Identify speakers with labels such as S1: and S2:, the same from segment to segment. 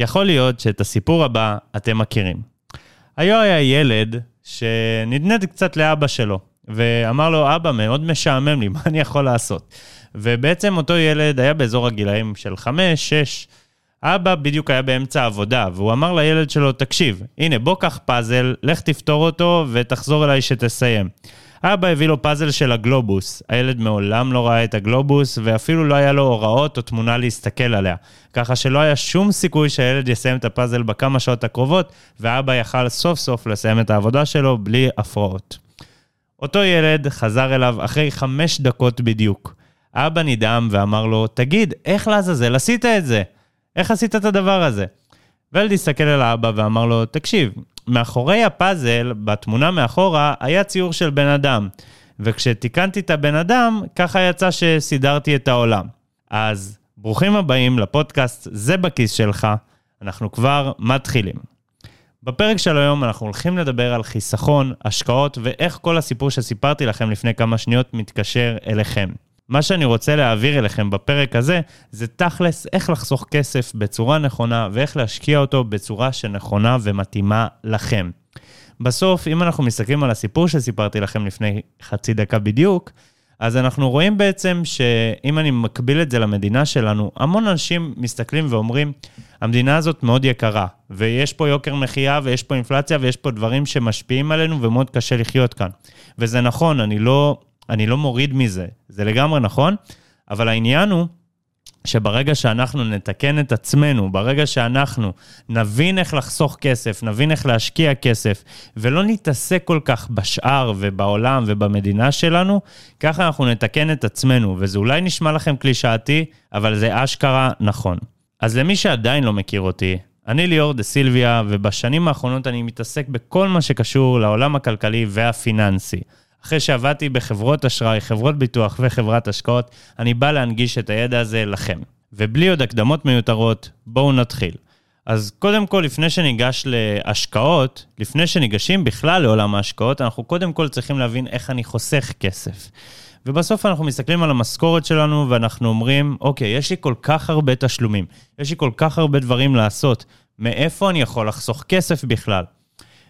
S1: יכול להיות שאת הסיפור הבא אתם מכירים. היו היה ילד שנדנד קצת לאבא שלו, ואמר לו, אבא, מאוד משעמם לי, מה אני יכול לעשות? ובעצם אותו ילד היה באזור הגילאים של חמש, שש. אבא בדיוק היה באמצע העבודה, והוא אמר לילד שלו, תקשיב, הנה, בוא קח פאזל, לך תפתור אותו ותחזור אליי שתסיים. אבא הביא לו פאזל של הגלובוס. הילד מעולם לא ראה את הגלובוס, ואפילו לא היה לו הוראות או תמונה להסתכל עליה. ככה שלא היה שום סיכוי שהילד יסיים את הפאזל בכמה שעות הקרובות, ואבא יכל סוף סוף לסיים את העבודה שלו בלי הפרעות. אותו ילד חזר אליו אחרי חמש דקות בדיוק. אבא נדהם ואמר לו, תגיד, איך לעזאזל עשית את זה? איך עשית את הדבר הזה? וילד הסתכל על האבא ואמר לו, תקשיב, מאחורי הפאזל, בתמונה מאחורה, היה ציור של בן אדם. וכשתיקנתי את הבן אדם, ככה יצא שסידרתי את העולם. אז ברוכים הבאים לפודקאסט זה בכיס שלך, אנחנו כבר מתחילים. בפרק של היום אנחנו הולכים לדבר על חיסכון, השקעות ואיך כל הסיפור שסיפרתי לכם לפני כמה שניות מתקשר אליכם. מה שאני רוצה להעביר אליכם בפרק הזה, זה תכלס איך לחסוך כסף בצורה נכונה ואיך להשקיע אותו בצורה שנכונה ומתאימה לכם. בסוף, אם אנחנו מסתכלים על הסיפור שסיפרתי לכם לפני חצי דקה בדיוק, אז אנחנו רואים בעצם שאם אני מקביל את זה למדינה שלנו, המון אנשים מסתכלים ואומרים, המדינה הזאת מאוד יקרה, ויש פה יוקר מחיה, ויש פה אינפלציה, ויש פה דברים שמשפיעים עלינו, ומאוד קשה לחיות כאן. וזה נכון, אני לא אני לא מוריד מזה, זה לגמרי נכון, אבל העניין הוא שברגע שאנחנו נתקן את עצמנו, ברגע שאנחנו נבין איך לחסוך כסף, נבין איך להשקיע כסף, ולא נתעסק כל כך בשאר ובעולם ובמדינה שלנו, ככה אנחנו נתקן את עצמנו, וזה אולי נשמע לכם קלישאתי, אבל זה אשכרה נכון. אז למי שעדיין לא מכיר אותי, אני ליאור דה סילביה, ובשנים האחרונות אני מתעסק בכל מה שקשור לעולם הכלכלי והפיננסי. אחרי שעבדתי בחברות אשראי, חברות ביטוח וחברת השקעות, אני בא להנגיש את הידע הזה לכם. ובלי עוד הקדמות מיותרות, בואו נתחיל. אז קודם כל, לפני שניגש להשקעות, לפני שניגשים בכלל לעולם ההשקעות, אנחנו קודם כל צריכים להבין איך אני חוסך כסף. ובסוף אנחנו מסתכלים על המשכורת שלנו ואנחנו אומרים, אוקיי, יש לי כל כך הרבה תשלומים, יש לי כל כך הרבה דברים לעשות, מאיפה אני יכול לחסוך כסף בכלל?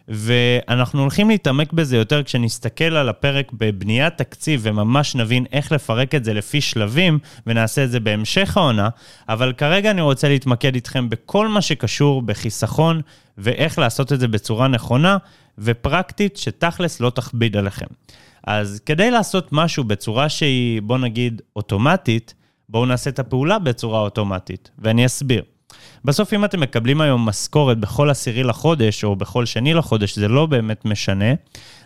S1: ואנחנו הולכים להתעמק בזה יותר כשנסתכל על הפרק בבניית תקציב וממש נבין איך לפרק את זה לפי שלבים, ונעשה את זה בהמשך העונה, אבל כרגע אני רוצה להתמקד איתכם בכל מה שקשור בחיסכון ואיך לעשות את זה בצורה נכונה ופרקטית, שתכלס לא תכביד עליכם. אז כדי לעשות משהו בצורה שהיא, בוא נגיד, אוטומטית, בואו נעשה את הפעולה בצורה אוטומטית, ואני אסביר. בסוף, אם אתם מקבלים היום משכורת בכל עשירי לחודש, או בכל שני לחודש, זה לא באמת משנה.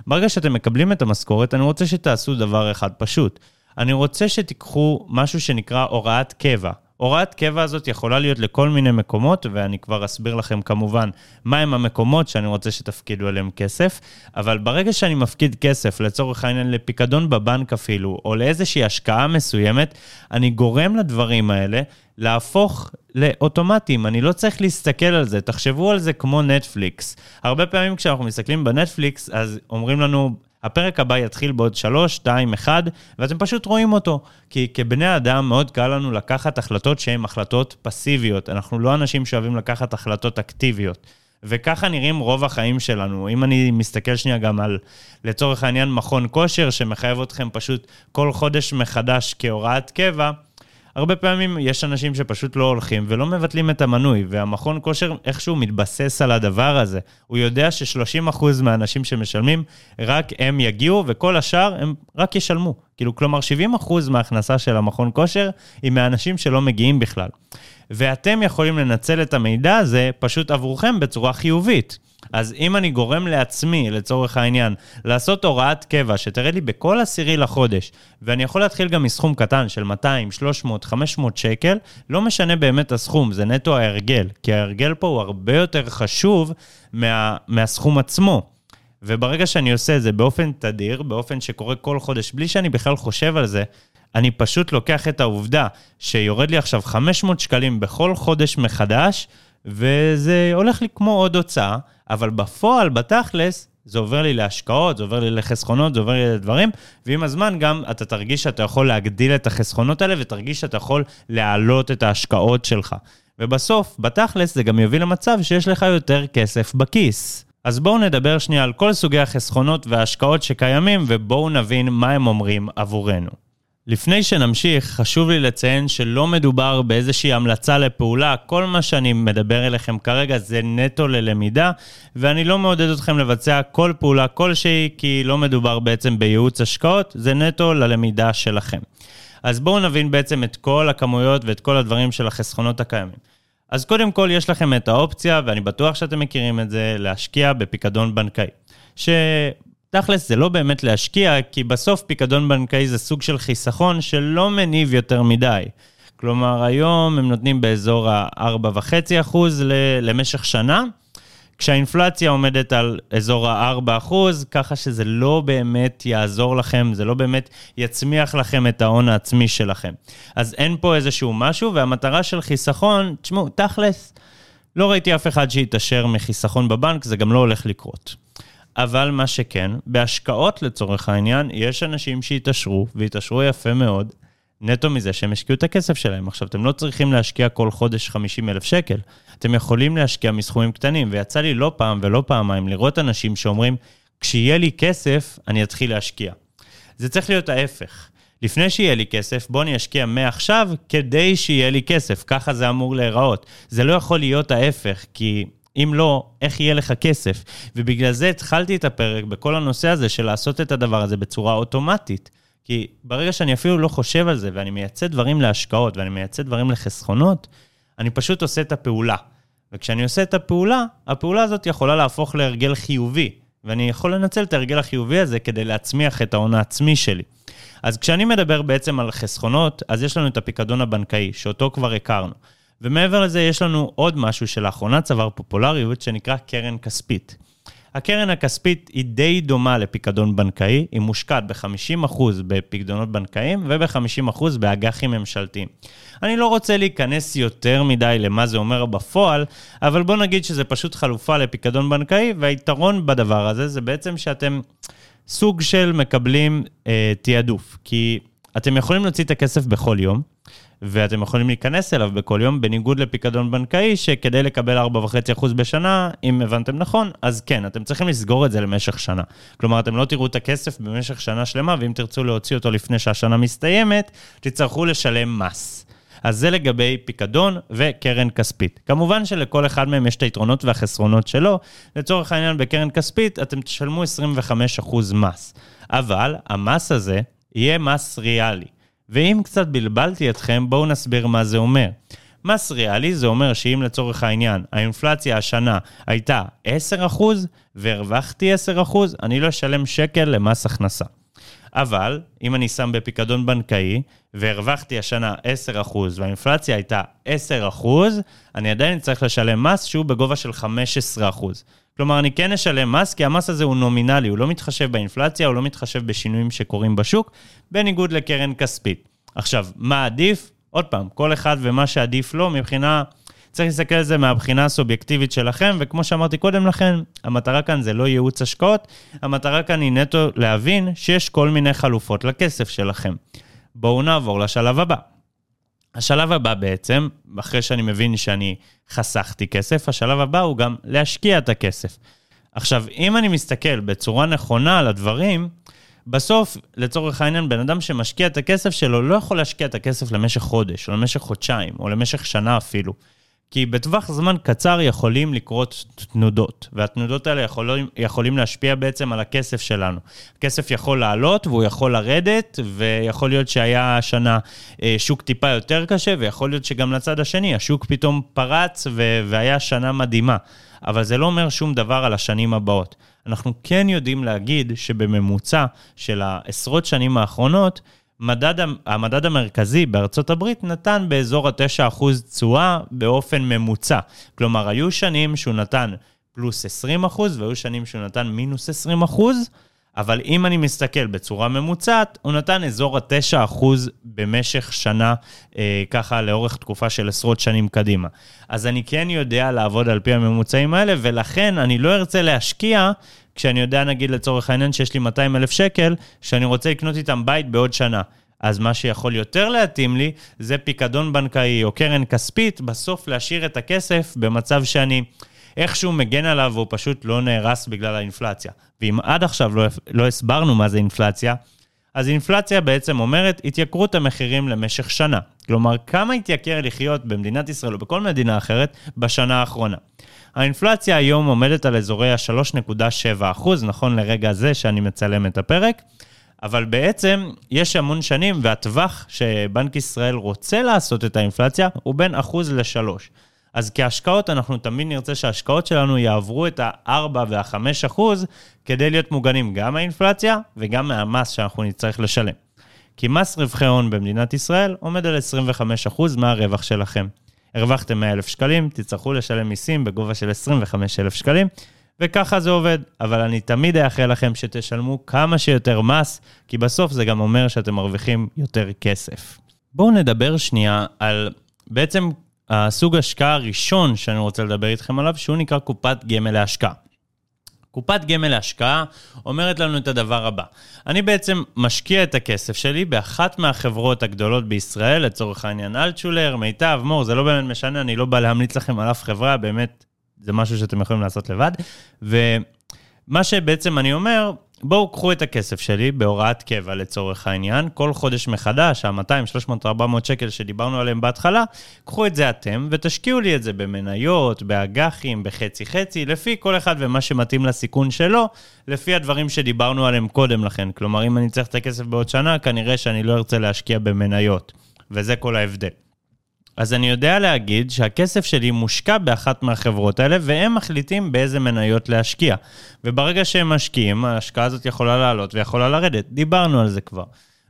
S1: ברגע שאתם מקבלים את המשכורת, אני רוצה שתעשו דבר אחד פשוט. אני רוצה שתיקחו משהו שנקרא הוראת קבע. הוראת קבע הזאת יכולה להיות לכל מיני מקומות, ואני כבר אסביר לכם כמובן מהם המקומות שאני רוצה שתפקידו עליהם כסף, אבל ברגע שאני מפקיד כסף, לצורך העניין לפיקדון בבנק אפילו, או לאיזושהי השקעה מסוימת, אני גורם לדברים האלה להפוך לאוטומטיים. אני לא צריך להסתכל על זה. תחשבו על זה כמו נטפליקס. הרבה פעמים כשאנחנו מסתכלים בנטפליקס, אז אומרים לנו, הפרק הבא יתחיל בעוד 3, 2, 1, ואתם פשוט רואים אותו. כי כבני אדם מאוד קל לנו לקחת החלטות שהן החלטות פסיביות. אנחנו לא אנשים שאוהבים לקחת החלטות אקטיביות. וככה נראים רוב החיים שלנו. אם אני מסתכל שנייה גם על, לצורך העניין, מכון כושר, שמחייב אתכם פשוט כל חודש מחדש כהוראת קבע, הרבה פעמים יש אנשים שפשוט לא הולכים ולא מבטלים את המנוי, והמכון כושר איכשהו מתבסס על הדבר הזה. הוא יודע ש-30% מהאנשים שמשלמים, רק הם יגיעו, וכל השאר הם רק ישלמו. כאילו, כלומר, 70% מההכנסה של המכון כושר היא מהאנשים שלא מגיעים בכלל. ואתם יכולים לנצל את המידע הזה פשוט עבורכם בצורה חיובית. אז אם אני גורם לעצמי, לצורך העניין, לעשות הוראת קבע שתראה לי בכל עשירי לחודש, ואני יכול להתחיל גם מסכום קטן של 200, 300, 500 שקל, לא משנה באמת הסכום, זה נטו ההרגל, כי ההרגל פה הוא הרבה יותר חשוב מה, מהסכום עצמו. וברגע שאני עושה את זה באופן תדיר, באופן שקורה כל חודש, בלי שאני בכלל חושב על זה, אני פשוט לוקח את העובדה שיורד לי עכשיו 500 שקלים בכל חודש מחדש, וזה הולך לי כמו עוד הוצאה, אבל בפועל, בתכלס, זה עובר לי להשקעות, זה עובר לי לחסכונות, זה עובר לי לדברים, ועם הזמן גם אתה תרגיש שאתה יכול להגדיל את החסכונות האלה, ותרגיש שאתה יכול להעלות את ההשקעות שלך. ובסוף, בתכלס, זה גם יוביל למצב שיש לך יותר כסף בכיס. אז בואו נדבר שנייה על כל סוגי החסכונות וההשקעות שקיימים, ובואו נבין מה הם אומרים עבורנו. לפני שנמשיך, חשוב לי לציין שלא מדובר באיזושהי המלצה לפעולה, כל מה שאני מדבר אליכם כרגע זה נטו ללמידה, ואני לא מעודד אתכם לבצע כל פעולה כלשהי, כי לא מדובר בעצם בייעוץ השקעות, זה נטו ללמידה שלכם. אז בואו נבין בעצם את כל הכמויות ואת כל הדברים של החסכונות הקיימים. אז קודם כל יש לכם את האופציה, ואני בטוח שאתם מכירים את זה, להשקיע בפיקדון בנקאי. שתכלס זה לא באמת להשקיע, כי בסוף פיקדון בנקאי זה סוג של חיסכון שלא מניב יותר מדי. כלומר, היום הם נותנים באזור ה-4.5% למשך שנה, כשהאינפלציה עומדת על אזור ה-4%, ככה שזה לא באמת יעזור לכם, זה לא באמת יצמיח לכם את ההון העצמי שלכם. אז אין פה איזשהו משהו, והמטרה של חיסכון, תשמעו, תכלס, לא ראיתי אף אחד שיתעשר מחיסכון בבנק, זה גם לא הולך לקרות. אבל מה שכן, בהשקעות לצורך העניין, יש אנשים שהתעשרו, והתעשרו יפה מאוד, נטו מזה שהם השקיעו את הכסף שלהם. עכשיו, אתם לא צריכים להשקיע כל חודש 50 אלף שקל, אתם יכולים להשקיע מסכומים קטנים, ויצא לי לא פעם ולא פעמיים לראות אנשים שאומרים, כשיהיה לי כסף, אני אתחיל להשקיע. זה צריך להיות ההפך. לפני שיהיה לי כסף, בוא אני אשקיע מעכשיו כדי שיהיה לי כסף. ככה זה אמור להיראות. זה לא יכול להיות ההפך, כי אם לא, איך יהיה לך כסף? ובגלל זה התחלתי את הפרק בכל הנושא הזה של לעשות את הדבר הזה בצורה אוטומטית. כי ברגע שאני אפילו לא חושב על זה, ואני מייצא דברים להשקעות, ואני מייצא דברים לחסכונות, אני פשוט עושה את הפעולה. וכשאני עושה את הפעולה, הפעולה הזאת יכולה להפוך להרגל חיובי, ואני יכול לנצל את ההרגל החיובי הזה כדי להצמיח את ההון העצמי שלי. אז כשאני מדבר בעצם על חסכונות, אז יש לנו את הפיקדון הבנקאי, שאותו כבר הכרנו. ומעבר לזה, יש לנו עוד משהו שלאחרונה צבר פופולריות, שנקרא קרן כספית. הקרן הכספית היא די דומה לפיקדון בנקאי, היא מושקעת ב-50% בפיקדונות בנקאיים וב-50% באג"חים ממשלתיים. אני לא רוצה להיכנס יותר מדי למה זה אומר בפועל, אבל בוא נגיד שזה פשוט חלופה לפיקדון בנקאי, והיתרון בדבר הזה זה בעצם שאתם סוג של מקבלים אה, תעדוף, כי אתם יכולים להוציא את הכסף בכל יום, ואתם יכולים להיכנס אליו בכל יום, בניגוד לפיקדון בנקאי, שכדי לקבל 4.5% בשנה, אם הבנתם נכון, אז כן, אתם צריכים לסגור את זה למשך שנה. כלומר, אתם לא תראו את הכסף במשך שנה שלמה, ואם תרצו להוציא אותו לפני שהשנה מסתיימת, תצטרכו לשלם מס. אז זה לגבי פיקדון וקרן כספית. כמובן שלכל אחד מהם יש את היתרונות והחסרונות שלו. לצורך העניין, בקרן כספית אתם תשלמו 25% מס. אבל המס הזה יהיה מס ריאלי. ואם קצת בלבלתי אתכם, בואו נסביר מה זה אומר. מס ריאלי זה אומר שאם לצורך העניין האינפלציה השנה הייתה 10% והרווחתי 10%, אני לא אשלם שקל למס הכנסה. אבל אם אני שם בפיקדון בנקאי והרווחתי השנה 10% והאינפלציה הייתה 10%, אני עדיין צריך לשלם מס שהוא בגובה של 15%. כלומר, אני כן אשלם מס, כי המס הזה הוא נומינלי, הוא לא מתחשב באינפלציה, הוא לא מתחשב בשינויים שקורים בשוק, בניגוד לקרן כספית. עכשיו, מה עדיף? עוד פעם, כל אחד ומה שעדיף לו מבחינה... צריך להסתכל על זה מהבחינה הסובייקטיבית שלכם, וכמו שאמרתי קודם לכן, המטרה כאן זה לא ייעוץ השקעות, המטרה כאן היא נטו להבין שיש כל מיני חלופות לכסף שלכם. בואו נעבור לשלב הבא. השלב הבא בעצם, אחרי שאני מבין שאני חסכתי כסף, השלב הבא הוא גם להשקיע את הכסף. עכשיו, אם אני מסתכל בצורה נכונה על הדברים, בסוף, לצורך העניין, בן אדם שמשקיע את הכסף שלו לא יכול להשקיע את הכסף למשך חודש, או למשך חודשיים, או למשך שנה אפילו. כי בטווח זמן קצר יכולים לקרות תנודות, והתנודות האלה יכולים, יכולים להשפיע בעצם על הכסף שלנו. הכסף יכול לעלות והוא יכול לרדת, ויכול להיות שהיה השנה אה, שוק טיפה יותר קשה, ויכול להיות שגם לצד השני השוק פתאום פרץ ו- והיה שנה מדהימה. אבל זה לא אומר שום דבר על השנים הבאות. אנחנו כן יודעים להגיד שבממוצע של העשרות שנים האחרונות, מדד, המדד המרכזי בארצות הברית נתן באזור ה-9% תשואה באופן ממוצע. כלומר, היו שנים שהוא נתן פלוס 20% והיו שנים שהוא נתן מינוס 20%, אבל אם אני מסתכל בצורה ממוצעת, הוא נתן אזור ה-9% במשך שנה, אה, ככה לאורך תקופה של עשרות שנים קדימה. אז אני כן יודע לעבוד על פי הממוצעים האלה, ולכן אני לא ארצה להשקיע כשאני יודע, נגיד לצורך העניין, שיש לי 200 אלף שקל, שאני רוצה לקנות איתם בית בעוד שנה. אז מה שיכול יותר להתאים לי זה פיקדון בנקאי או קרן כספית, בסוף להשאיר את הכסף במצב שאני איכשהו מגן עליו והוא פשוט לא נהרס בגלל האינפלציה. ואם עד עכשיו לא, לא הסברנו מה זה אינפלציה, אז אינפלציה בעצם אומרת התייקרות המחירים למשך שנה. כלומר, כמה התייקר לחיות במדינת ישראל או בכל מדינה אחרת בשנה האחרונה. האינפלציה היום עומדת על אזורי ה-3.7 נכון לרגע זה שאני מצלם את הפרק, אבל בעצם יש המון שנים, והטווח שבנק ישראל רוצה לעשות את האינפלציה הוא בין אחוז לשלוש. אז כהשקעות, אנחנו תמיד נרצה שההשקעות שלנו יעברו את ה-4 וה-5 אחוז, כדי להיות מוגנים גם מהאינפלציה וגם מהמס שאנחנו נצטרך לשלם. כי מס רווחי הון במדינת ישראל עומד על 25 אחוז מהרווח שלכם. הרווחתם 100,000 שקלים, תצטרכו לשלם מיסים בגובה של 25,000 שקלים, וככה זה עובד. אבל אני תמיד אאחל לכם שתשלמו כמה שיותר מס, כי בסוף זה גם אומר שאתם מרוויחים יותר כסף. בואו נדבר שנייה על בעצם הסוג השקעה הראשון שאני רוצה לדבר איתכם עליו, שהוא נקרא קופת גמל להשקעה. קופת גמל להשקעה אומרת לנו את הדבר הבא. אני בעצם משקיע את הכסף שלי באחת מהחברות הגדולות בישראל, לצורך העניין אלטשולר, מיטב, מור, זה לא באמת משנה, אני לא בא להמליץ לכם על אף חברה, באמת, זה משהו שאתם יכולים לעשות לבד. ומה שבעצם אני אומר, בואו קחו את הכסף שלי בהוראת קבע לצורך העניין, כל חודש מחדש, ה-200, 300, 400 שקל שדיברנו עליהם בהתחלה, קחו את זה אתם ותשקיעו לי את זה במניות, באג"חים, בחצי-חצי, לפי כל אחד ומה שמתאים לסיכון שלו, לפי הדברים שדיברנו עליהם קודם לכן. כלומר, אם אני צריך את הכסף בעוד שנה, כנראה שאני לא ארצה להשקיע במניות, וזה כל ההבדל. אז אני יודע להגיד שהכסף שלי מושקע באחת מהחברות האלה, והם מחליטים באיזה מניות להשקיע. וברגע שהם משקיעים, ההשקעה הזאת יכולה לעלות ויכולה לרדת. דיברנו על זה כבר.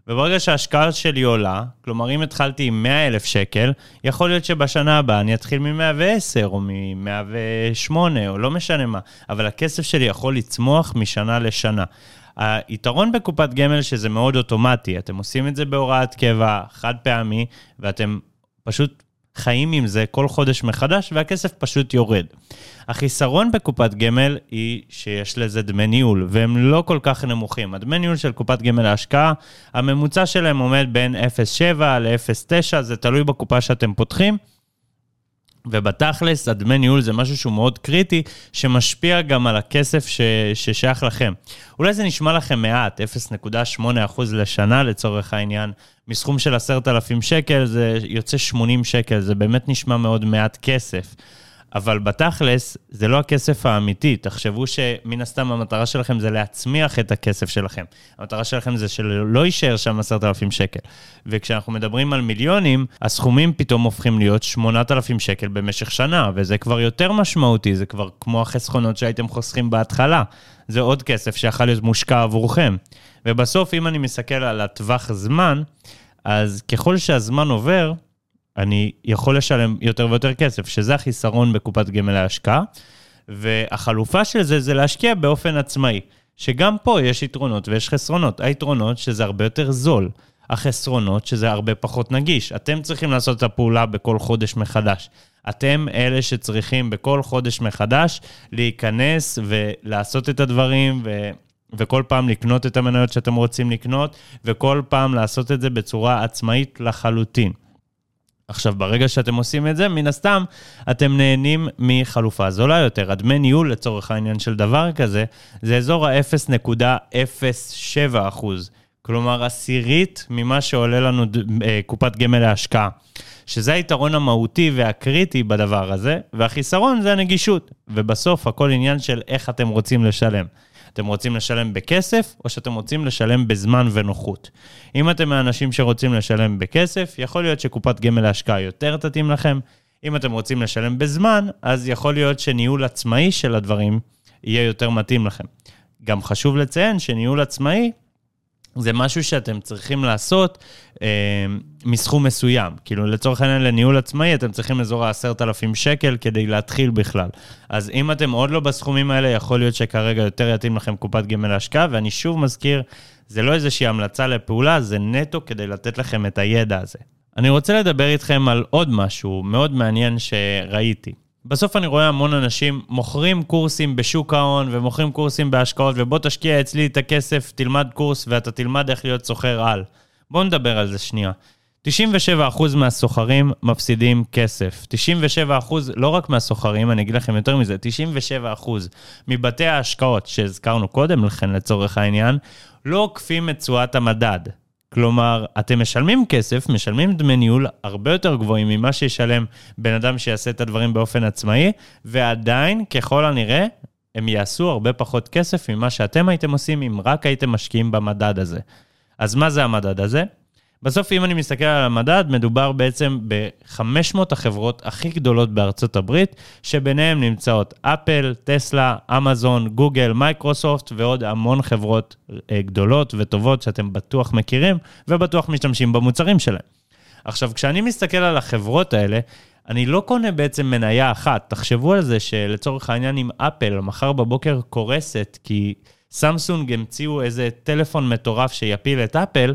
S1: וברגע שההשקעה שלי עולה, כלומר, אם התחלתי עם 100 אלף שקל, יכול להיות שבשנה הבאה אני אתחיל מ-110 או מ-108 או לא משנה מה, אבל הכסף שלי יכול לצמוח משנה לשנה. היתרון בקופת גמל שזה מאוד אוטומטי, אתם עושים את זה בהוראת קבע, חד פעמי, ואתם פשוט חיים עם זה כל חודש מחדש, והכסף פשוט יורד. החיסרון בקופת גמל היא שיש לזה דמי ניהול, והם לא כל כך נמוכים. הדמי ניהול של קופת גמל להשקעה, הממוצע שלהם עומד בין 0.7 ל-0.9, זה תלוי בקופה שאתם פותחים. ובתכלס, הדמי ניהול זה משהו שהוא מאוד קריטי, שמשפיע גם על הכסף ש... ששייך לכם. אולי זה נשמע לכם מעט, 0.8% לשנה לצורך העניין, מסכום של 10,000 שקל זה יוצא 80 שקל, זה באמת נשמע מאוד מעט כסף. אבל בתכלס, זה לא הכסף האמיתי. תחשבו שמן הסתם המטרה שלכם זה להצמיח את הכסף שלכם. המטרה שלכם זה שלא יישאר שם עשרת אלפים שקל. וכשאנחנו מדברים על מיליונים, הסכומים פתאום הופכים להיות 8,000 שקל במשך שנה, וזה כבר יותר משמעותי, זה כבר כמו החסכונות שהייתם חוסכים בהתחלה. זה עוד כסף שיכול להיות מושקע עבורכם. ובסוף, אם אני מסתכל על הטווח זמן, אז ככל שהזמן עובר, אני יכול לשלם יותר ויותר כסף, שזה החיסרון בקופת גמל להשקעה. והחלופה של זה זה להשקיע באופן עצמאי, שגם פה יש יתרונות ויש חסרונות. היתרונות שזה הרבה יותר זול, החסרונות שזה הרבה פחות נגיש. אתם צריכים לעשות את הפעולה בכל חודש מחדש. אתם אלה שצריכים בכל חודש מחדש להיכנס ולעשות את הדברים ו... וכל פעם לקנות את המניות שאתם רוצים לקנות, וכל פעם לעשות את זה בצורה עצמאית לחלוטין. עכשיו, ברגע שאתם עושים את זה, מן הסתם, אתם נהנים מחלופה זולה יותר. הדמי ניהול, לצורך העניין של דבר כזה, זה אזור ה-0.07 אחוז. כלומר, עשירית ממה שעולה לנו אה, קופת גמל להשקעה. שזה היתרון המהותי והקריטי בדבר הזה, והחיסרון זה הנגישות. ובסוף, הכל עניין של איך אתם רוצים לשלם. אתם רוצים לשלם בכסף, או שאתם רוצים לשלם בזמן ונוחות. אם אתם מהאנשים שרוצים לשלם בכסף, יכול להיות שקופת גמל להשקעה יותר תתאים לכם. אם אתם רוצים לשלם בזמן, אז יכול להיות שניהול עצמאי של הדברים יהיה יותר מתאים לכם. גם חשוב לציין שניהול עצמאי זה משהו שאתם צריכים לעשות אה, מסכום מסוים. כאילו, לצורך העניין, לניהול עצמאי, אתם צריכים אזור ה-10,000 שקל כדי להתחיל בכלל. אז אם אתם עוד לא בסכומים האלה, יכול להיות שכרגע יותר יתאים לכם קופת גמל להשקעה, ואני שוב מזכיר, זה לא איזושהי המלצה לפעולה, זה נטו כדי לתת לכם את הידע הזה. אני רוצה לדבר איתכם על עוד משהו מאוד מעניין שראיתי. בסוף אני רואה המון אנשים מוכרים קורסים בשוק ההון ומוכרים קורסים בהשקעות, ובוא תשקיע אצלי את הכסף, תלמד קורס ואתה תלמד איך להיות סוחר על. בואו נדבר על זה שנייה. 97% מהסוחרים מפסידים כסף. 97% לא רק מהסוחרים, אני אגיד לכם יותר מזה, 97% מבתי ההשקעות שהזכרנו קודם לכן לצורך העניין, לא עוקפים את תשואת המדד. כלומר, אתם משלמים כסף, משלמים דמי ניהול הרבה יותר גבוהים ממה שישלם בן אדם שיעשה את הדברים באופן עצמאי, ועדיין, ככל הנראה, הם יעשו הרבה פחות כסף ממה שאתם הייתם עושים אם רק הייתם משקיעים במדד הזה. אז מה זה המדד הזה? בסוף, אם אני מסתכל על המדד, מדובר בעצם ב-500 החברות הכי גדולות בארצות הברית, שביניהן נמצאות אפל, טסלה, אמזון, גוגל, מייקרוסופט ועוד המון חברות אה, גדולות וטובות שאתם בטוח מכירים ובטוח משתמשים במוצרים שלהם. עכשיו, כשאני מסתכל על החברות האלה, אני לא קונה בעצם מניה אחת. תחשבו על זה שלצורך העניין, אם אפל מחר בבוקר קורסת כי סמסונג המציאו איזה טלפון מטורף שיפיל את אפל,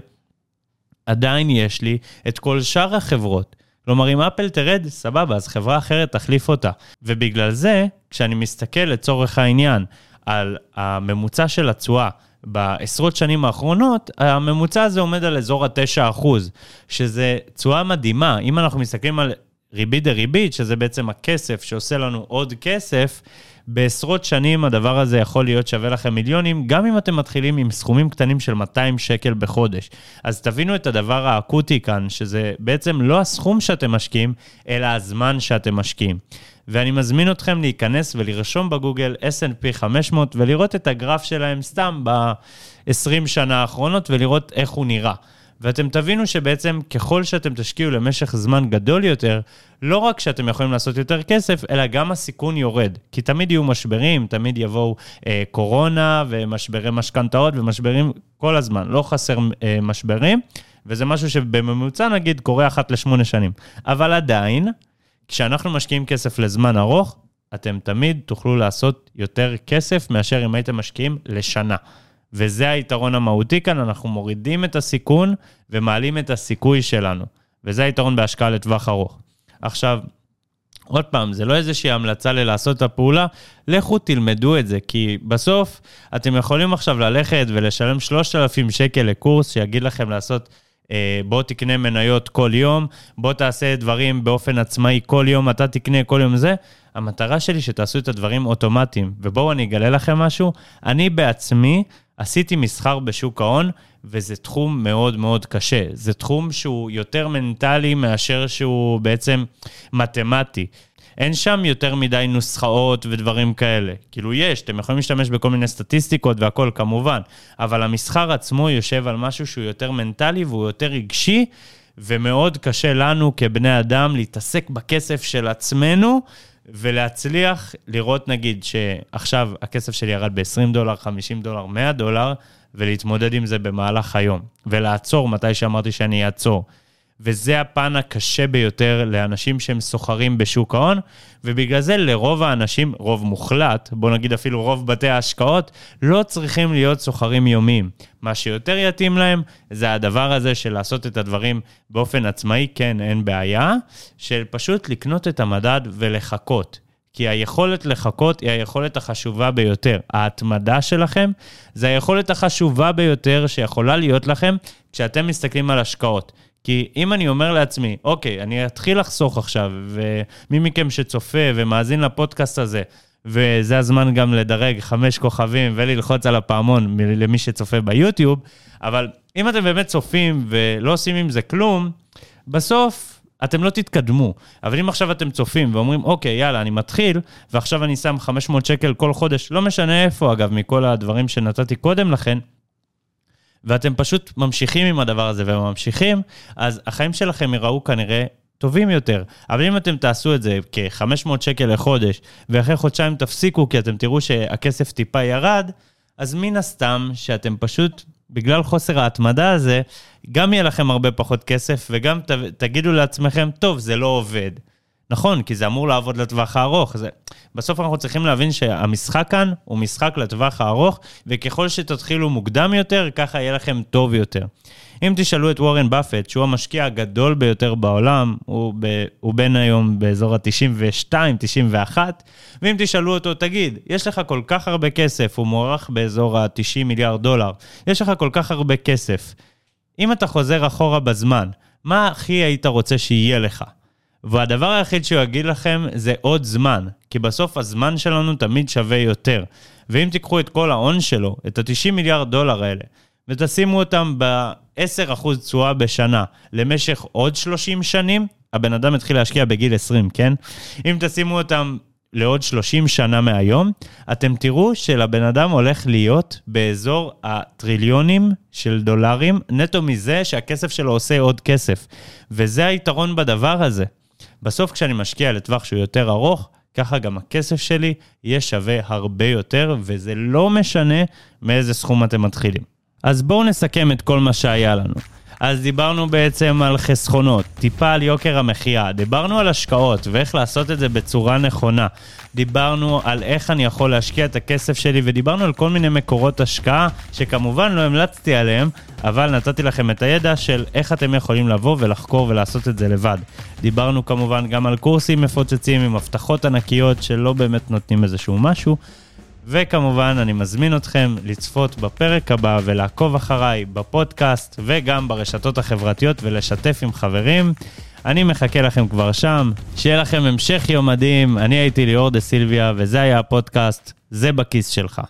S1: עדיין יש לי את כל שאר החברות. כלומר, אם אפל תרד, סבבה, אז חברה אחרת תחליף אותה. ובגלל זה, כשאני מסתכל לצורך העניין על הממוצע של התשואה, בעשרות שנים האחרונות, הממוצע הזה עומד על אזור ה-9%, שזה תשואה מדהימה. אם אנחנו מסתכלים על ריבית דריבית, שזה בעצם הכסף שעושה לנו עוד כסף, בעשרות שנים הדבר הזה יכול להיות שווה לכם מיליונים, גם אם אתם מתחילים עם סכומים קטנים של 200 שקל בחודש. אז תבינו את הדבר האקוטי כאן, שזה בעצם לא הסכום שאתם משקיעים, אלא הזמן שאתם משקיעים. ואני מזמין אתכם להיכנס ולרשום בגוגל S&P 500 ולראות את הגרף שלהם סתם ב-20 שנה האחרונות ולראות איך הוא נראה. ואתם תבינו שבעצם ככל שאתם תשקיעו למשך זמן גדול יותר, לא רק שאתם יכולים לעשות יותר כסף, אלא גם הסיכון יורד. כי תמיד יהיו משברים, תמיד יבואו אה, קורונה ומשברי משכנתאות ומשברים כל הזמן, לא חסר אה, משברים, וזה משהו שבממוצע נגיד קורה אחת לשמונה שנים. אבל עדיין, כשאנחנו משקיעים כסף לזמן ארוך, אתם תמיד תוכלו לעשות יותר כסף מאשר אם הייתם משקיעים לשנה. וזה היתרון המהותי כאן, אנחנו מורידים את הסיכון ומעלים את הסיכוי שלנו. וזה היתרון בהשקעה לטווח ארוך. עכשיו, עוד פעם, זה לא איזושהי המלצה ללעשות את הפעולה, לכו תלמדו את זה, כי בסוף אתם יכולים עכשיו ללכת ולשלם 3,000 שקל לקורס שיגיד לכם לעשות, אה, בוא תקנה מניות כל יום, בוא תעשה דברים באופן עצמאי כל יום, אתה תקנה כל יום זה. המטרה שלי שתעשו את הדברים אוטומטיים. ובואו אני אגלה לכם משהו, אני בעצמי עשיתי מסחר בשוק ההון, וזה תחום מאוד מאוד קשה. זה תחום שהוא יותר מנטלי מאשר שהוא בעצם מתמטי. אין שם יותר מדי נוסחאות ודברים כאלה. כאילו יש, אתם יכולים להשתמש בכל מיני סטטיסטיקות והכול כמובן, אבל המסחר עצמו יושב על משהו שהוא יותר מנטלי והוא יותר רגשי, ומאוד קשה לנו כבני אדם להתעסק בכסף של עצמנו ולהצליח לראות, נגיד, שעכשיו הכסף שלי ירד ב-20 דולר, 50 דולר, 100 דולר, ולהתמודד עם זה במהלך היום, ולעצור מתי שאמרתי שאני אעצור. וזה הפן הקשה ביותר לאנשים שהם סוחרים בשוק ההון, ובגלל זה לרוב האנשים, רוב מוחלט, בוא נגיד אפילו רוב בתי ההשקעות, לא צריכים להיות סוחרים יומיים. מה שיותר יתאים להם זה הדבר הזה של לעשות את הדברים באופן עצמאי, כן, אין בעיה, של פשוט לקנות את המדד ולחכות. כי היכולת לחכות היא היכולת החשובה ביותר. ההתמדה שלכם זה היכולת החשובה ביותר שיכולה להיות לכם כשאתם מסתכלים על השקעות. כי אם אני אומר לעצמי, אוקיי, אני אתחיל לחסוך עכשיו, ומי מכם שצופה ומאזין לפודקאסט הזה, וזה הזמן גם לדרג חמש כוכבים וללחוץ על הפעמון למי שצופה ביוטיוב, אבל אם אתם באמת צופים ולא עושים עם זה כלום, בסוף אתם לא תתקדמו. אבל אם עכשיו אתם צופים ואומרים, אוקיי, יאללה, אני מתחיל, ועכשיו אני שם 500 שקל כל חודש, לא משנה איפה, אגב, מכל הדברים שנתתי קודם לכן, ואתם פשוט ממשיכים עם הדבר הזה וממשיכים, אז החיים שלכם ייראו כנראה טובים יותר. אבל אם אתם תעשו את זה כ-500 שקל לחודש, ואחרי חודשיים תפסיקו כי אתם תראו שהכסף טיפה ירד, אז מן הסתם שאתם פשוט, בגלל חוסר ההתמדה הזה, גם יהיה לכם הרבה פחות כסף, וגם ת, תגידו לעצמכם, טוב, זה לא עובד. נכון, כי זה אמור לעבוד לטווח הארוך. זה... בסוף אנחנו צריכים להבין שהמשחק כאן הוא משחק לטווח הארוך, וככל שתתחילו מוקדם יותר, ככה יהיה לכם טוב יותר. אם תשאלו את וורן באפט, שהוא המשקיע הגדול ביותר בעולם, הוא, ב... הוא בין היום באזור ה-92, 91, ואם תשאלו אותו, תגיד, יש לך כל כך הרבה כסף, הוא מוערך באזור ה-90 מיליארד דולר, יש לך כל כך הרבה כסף, אם אתה חוזר אחורה בזמן, מה הכי היית רוצה שיהיה לך? והדבר היחיד שהוא יגיד לכם זה עוד זמן, כי בסוף הזמן שלנו תמיד שווה יותר. ואם תיקחו את כל ההון שלו, את ה-90 מיליארד דולר האלה, ותשימו אותם ב-10% תשואה בשנה למשך עוד 30 שנים, הבן אדם התחיל להשקיע בגיל 20, כן? אם תשימו אותם לעוד 30 שנה מהיום, אתם תראו שלבן אדם הולך להיות באזור הטריליונים של דולרים, נטו מזה שהכסף שלו עושה עוד כסף. וזה היתרון בדבר הזה. בסוף כשאני משקיע לטווח שהוא יותר ארוך, ככה גם הכסף שלי יהיה שווה הרבה יותר, וזה לא משנה מאיזה סכום אתם מתחילים. אז בואו נסכם את כל מה שהיה לנו. אז דיברנו בעצם על חסכונות, טיפה על יוקר המחיה, דיברנו על השקעות ואיך לעשות את זה בצורה נכונה. דיברנו על איך אני יכול להשקיע את הכסף שלי ודיברנו על כל מיני מקורות השקעה שכמובן לא המלצתי עליהם, אבל נתתי לכם את הידע של איך אתם יכולים לבוא ולחקור ולעשות את זה לבד. דיברנו כמובן גם על קורסים מפוצצים עם הבטחות ענקיות שלא באמת נותנים איזשהו משהו. וכמובן, אני מזמין אתכם לצפות בפרק הבא ולעקוב אחריי בפודקאסט וגם ברשתות החברתיות ולשתף עם חברים. אני מחכה לכם כבר שם, שיהיה לכם המשך יום מדהים. אני הייתי ליאור דה סילביה, וזה היה הפודקאסט, זה בכיס שלך.